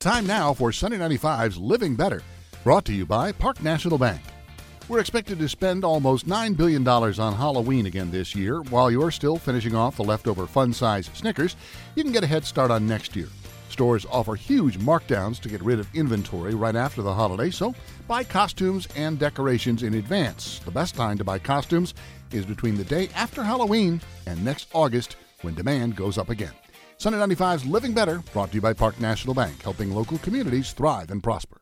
Time now for Sunny 95's Living Better, brought to you by Park National Bank. We're expected to spend almost $9 billion on Halloween again this year. While you're still finishing off the leftover fun size Snickers, you can get a head start on next year. Stores offer huge markdowns to get rid of inventory right after the holiday, so buy costumes and decorations in advance. The best time to buy costumes is between the day after Halloween and next August when demand goes up again. Sunny 95's Living Better, brought to you by Park National Bank, helping local communities thrive and prosper.